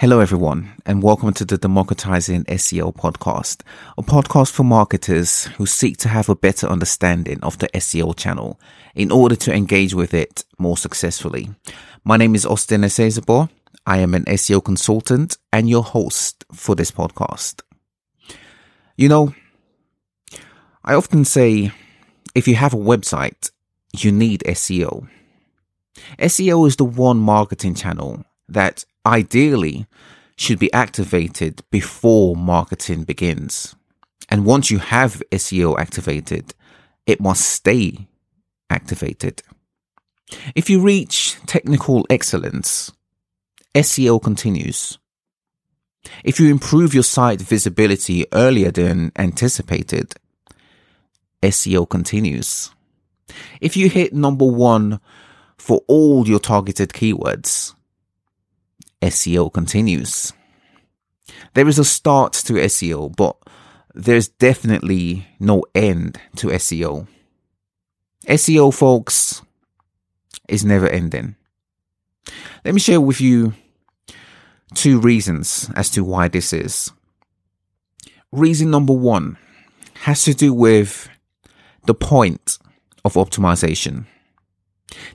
Hello, everyone, and welcome to the Democratizing SEO podcast, a podcast for marketers who seek to have a better understanding of the SEO channel in order to engage with it more successfully. My name is Austin Esezabor. I am an SEO consultant and your host for this podcast. You know, I often say if you have a website, you need SEO. SEO is the one marketing channel that ideally should be activated before marketing begins. And once you have SEO activated, it must stay activated. If you reach technical excellence, SEO continues. If you improve your site visibility earlier than anticipated, SEO continues. If you hit number one for all your targeted keywords, SEO continues. There is a start to SEO, but there's definitely no end to SEO. SEO, folks, is never ending. Let me share with you two reasons as to why this is. Reason number one has to do with the point of optimization.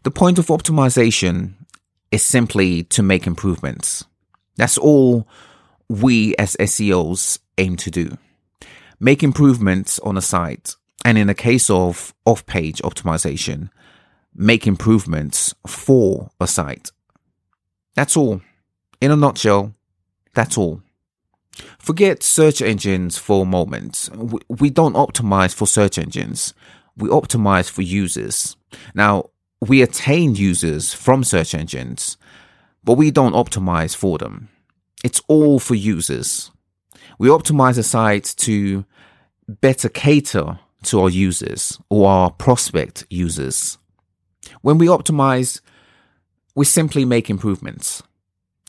The point of optimization is simply to make improvements. That's all we as SEOs aim to do. Make improvements on a site. And in the case of off page optimization, make improvements for a site. That's all. In a nutshell, that's all. Forget search engines for a moment. We don't optimize for search engines. We optimize for users. Now, we attain users from search engines, but we don't optimize for them. It's all for users. We optimize a site to better cater to our users or our prospect users. When we optimize, we simply make improvements.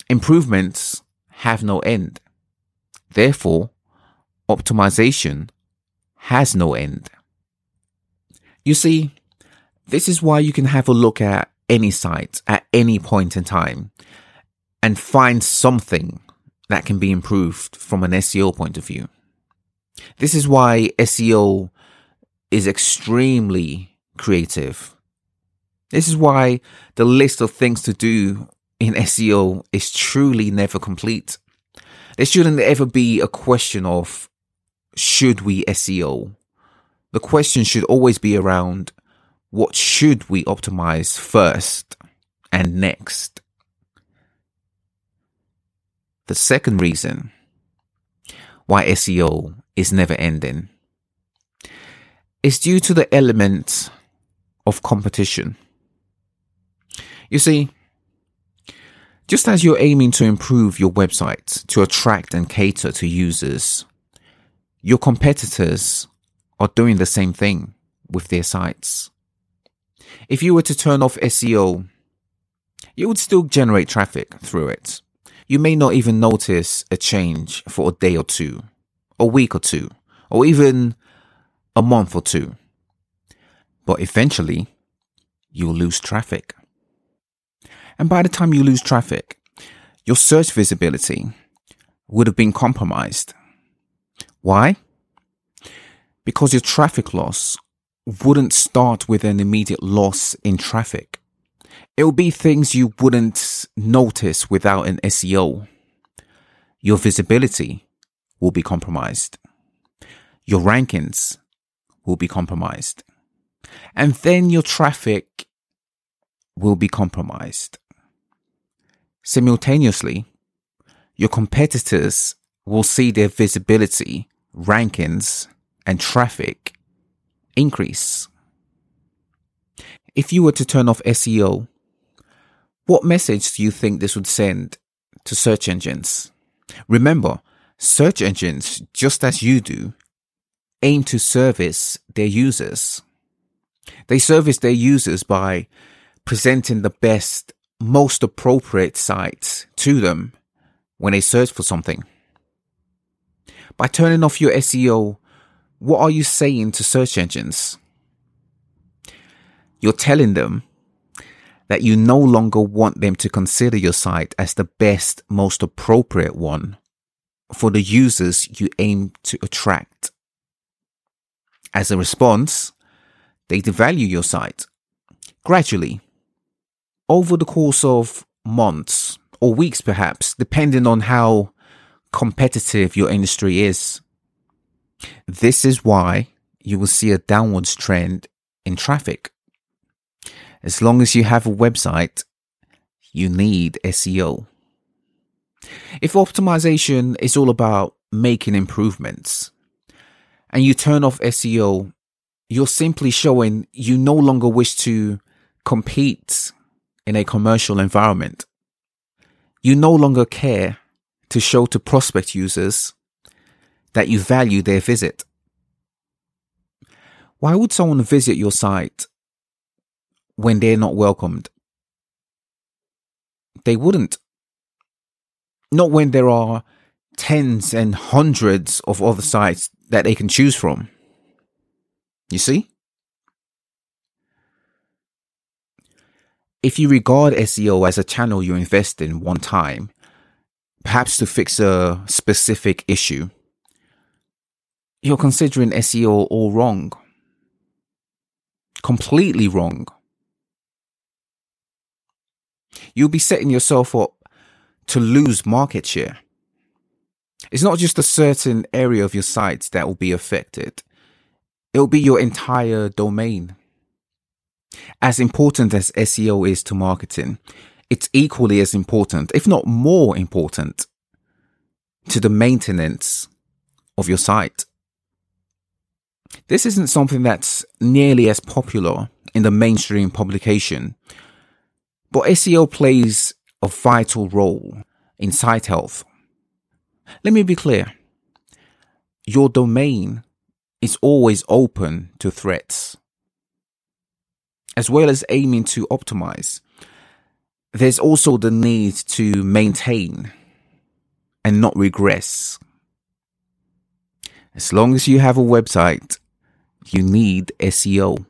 Improvements have no end. Therefore, optimization has no end. You see, this is why you can have a look at any site at any point in time and find something that can be improved from an SEO point of view. This is why SEO is extremely creative. This is why the list of things to do in SEO is truly never complete. There shouldn't ever be a question of should we SEO? The question should always be around what should we optimize first and next? The second reason why SEO is never ending is due to the element of competition. You see, just as you're aiming to improve your website to attract and cater to users, your competitors are doing the same thing with their sites. If you were to turn off SEO, you would still generate traffic through it. You may not even notice a change for a day or two, a week or two, or even a month or two. But eventually, you'll lose traffic. And by the time you lose traffic, your search visibility would have been compromised. Why? Because your traffic loss wouldn't start with an immediate loss in traffic. It will be things you wouldn't notice without an SEO. Your visibility will be compromised. Your rankings will be compromised. And then your traffic will be compromised. Simultaneously, your competitors will see their visibility, rankings, and traffic increase. If you were to turn off SEO, what message do you think this would send to search engines? Remember, search engines, just as you do, aim to service their users. They service their users by presenting the best, most appropriate sites to them when they search for something. By turning off your SEO, what are you saying to search engines? You're telling them that you no longer want them to consider your site as the best, most appropriate one for the users you aim to attract. As a response, they devalue your site gradually over the course of months or weeks, perhaps, depending on how competitive your industry is. This is why you will see a downwards trend in traffic. As long as you have a website, you need SEO. If optimization is all about making improvements and you turn off SEO, you're simply showing you no longer wish to compete in a commercial environment. You no longer care to show to prospect users that you value their visit. Why would someone visit your site when they're not welcomed? They wouldn't. Not when there are tens and hundreds of other sites that they can choose from. You see? If you regard SEO as a channel you invest in one time, perhaps to fix a specific issue, you're considering SEO all wrong. Completely wrong. You'll be setting yourself up to lose market share. It's not just a certain area of your site that will be affected. It'll be your entire domain. As important as SEO is to marketing, it's equally as important, if not more important, to the maintenance of your site. This isn't something that's nearly as popular in the mainstream publication, but SEO plays a vital role in site health. Let me be clear. Your domain is always open to threats. As well as aiming to optimize, there's also the need to maintain and not regress. As long as you have a website you need SEO.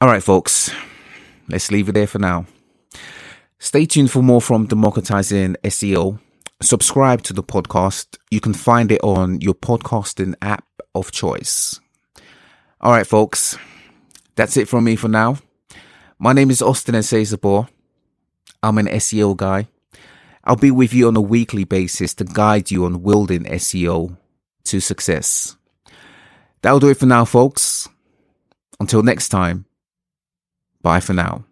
All right, folks, let's leave it there for now. Stay tuned for more from Democratizing SEO. Subscribe to the podcast. You can find it on your podcasting app of choice. All right, folks, that's it from me for now. My name is Austin Esezabor. I'm an SEO guy. I'll be with you on a weekly basis to guide you on wielding SEO to success. That'll do it for now, folks. Until next time, bye for now.